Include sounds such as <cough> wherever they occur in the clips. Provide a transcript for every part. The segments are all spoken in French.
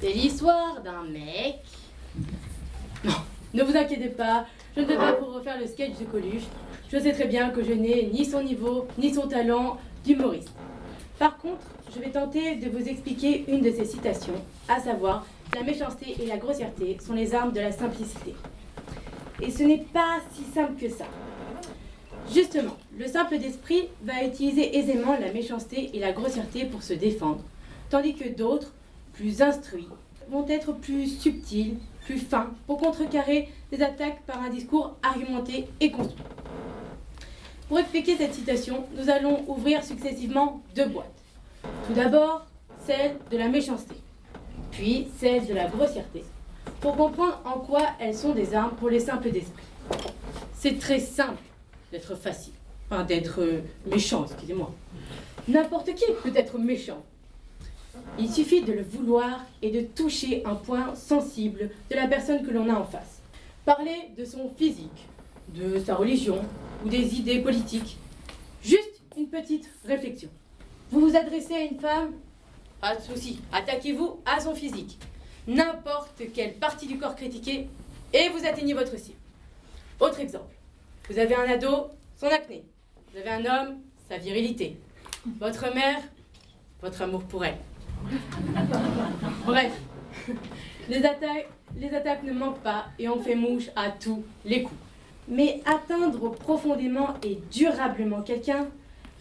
C'est l'histoire d'un mec. Non, ne vous inquiétez pas, je ne vais pas vous refaire le sketch de Coluche. Je sais très bien que je n'ai ni son niveau, ni son talent d'humoriste. Par contre, je vais tenter de vous expliquer une de ces citations, à savoir La méchanceté et la grossièreté sont les armes de la simplicité. Et ce n'est pas si simple que ça. Justement, le simple d'esprit va utiliser aisément la méchanceté et la grossièreté pour se défendre, tandis que d'autres, plus instruits, vont être plus subtils, plus fins, pour contrecarrer des attaques par un discours argumenté et construit. Pour expliquer cette citation, nous allons ouvrir successivement deux boîtes. Tout d'abord, celle de la méchanceté, puis celle de la grossièreté, pour comprendre en quoi elles sont des armes pour les simples d'esprit. C'est très simple d'être facile, enfin d'être méchant, excusez-moi. N'importe qui peut être méchant. Il suffit de le vouloir et de toucher un point sensible de la personne que l'on a en face. Parler de son physique, de sa religion ou des idées politiques. Juste une petite réflexion. Vous vous adressez à une femme Pas de souci, attaquez-vous à son physique. N'importe quelle partie du corps critiquée et vous atteignez votre cible. Autre exemple. Vous avez un ado, son acné. Vous avez un homme, sa virilité. Votre mère, votre amour pour elle. <laughs> Bref, les attaques, ne manquent pas et on fait mouche à tous les coups. Mais atteindre profondément et durablement quelqu'un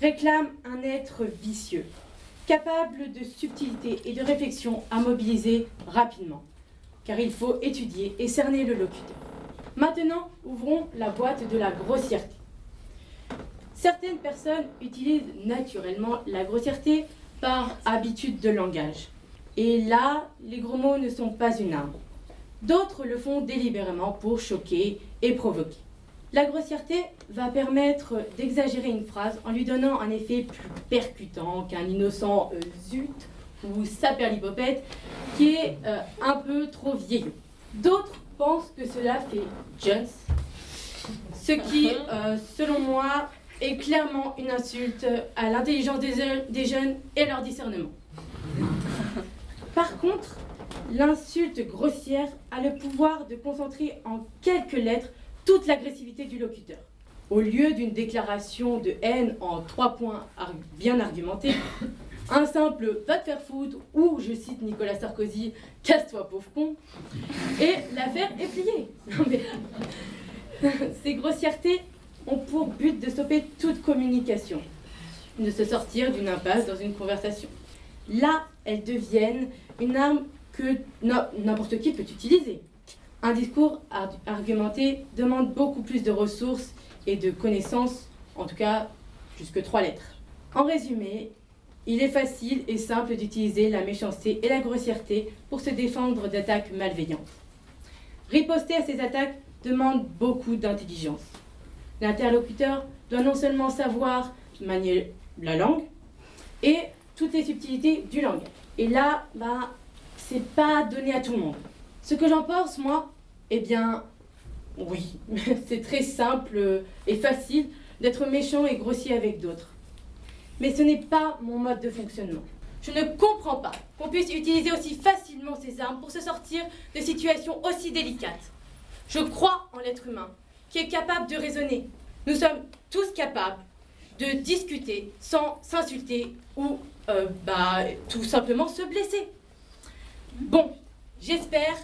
réclame un être vicieux, capable de subtilité et de réflexion à mobiliser rapidement, car il faut étudier et cerner le locuteur. Maintenant, ouvrons la boîte de la grossièreté. Certaines personnes utilisent naturellement la grossièreté par habitude de langage. Et là, les gros mots ne sont pas une arme. D'autres le font délibérément pour choquer et provoquer. La grossièreté va permettre d'exagérer une phrase en lui donnant un effet plus percutant qu'un innocent euh, zut ou saperlipopette qui est euh, un peu trop vieillot. D'autres pensent que cela fait Jones, ce qui, euh, selon moi, est clairement une insulte à l'intelligence des, jeunes et leur discernement. Par contre, l'insulte grossière a le pouvoir de concentrer en quelques lettres toute l'agressivité du locuteur. Au lieu d'une déclaration de haine en trois points bien argumentés, un simple va te faire foutre ou, je cite Nicolas Sarkozy, casse-toi pauvre con, et l'affaire est pliée. <laughs> Ces grossièretés pour but de stopper toute communication, de se sortir d'une impasse dans une conversation. Là, elles deviennent une arme que n'importe qui peut utiliser. Un discours argumenté demande beaucoup plus de ressources et de connaissances, en tout cas jusque trois lettres. En résumé, il est facile et simple d'utiliser la méchanceté et la grossièreté pour se défendre d'attaques malveillantes. Riposter à ces attaques demande beaucoup d'intelligence. L'interlocuteur doit non seulement savoir manier la langue et toutes les subtilités du langage. Et là, bah, c'est pas donné à tout le monde. Ce que j'en pense, moi, eh bien, oui, <laughs> c'est très simple et facile d'être méchant et grossier avec d'autres. Mais ce n'est pas mon mode de fonctionnement. Je ne comprends pas qu'on puisse utiliser aussi facilement ces armes pour se sortir de situations aussi délicates. Je crois en l'être humain, qui est capable de raisonner. Nous sommes tous capables de discuter sans s'insulter ou euh, bah, tout simplement se blesser. Bon, j'espère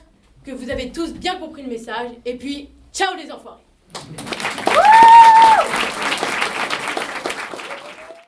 que vous avez tous bien compris le message. Et puis, ciao les enfoirés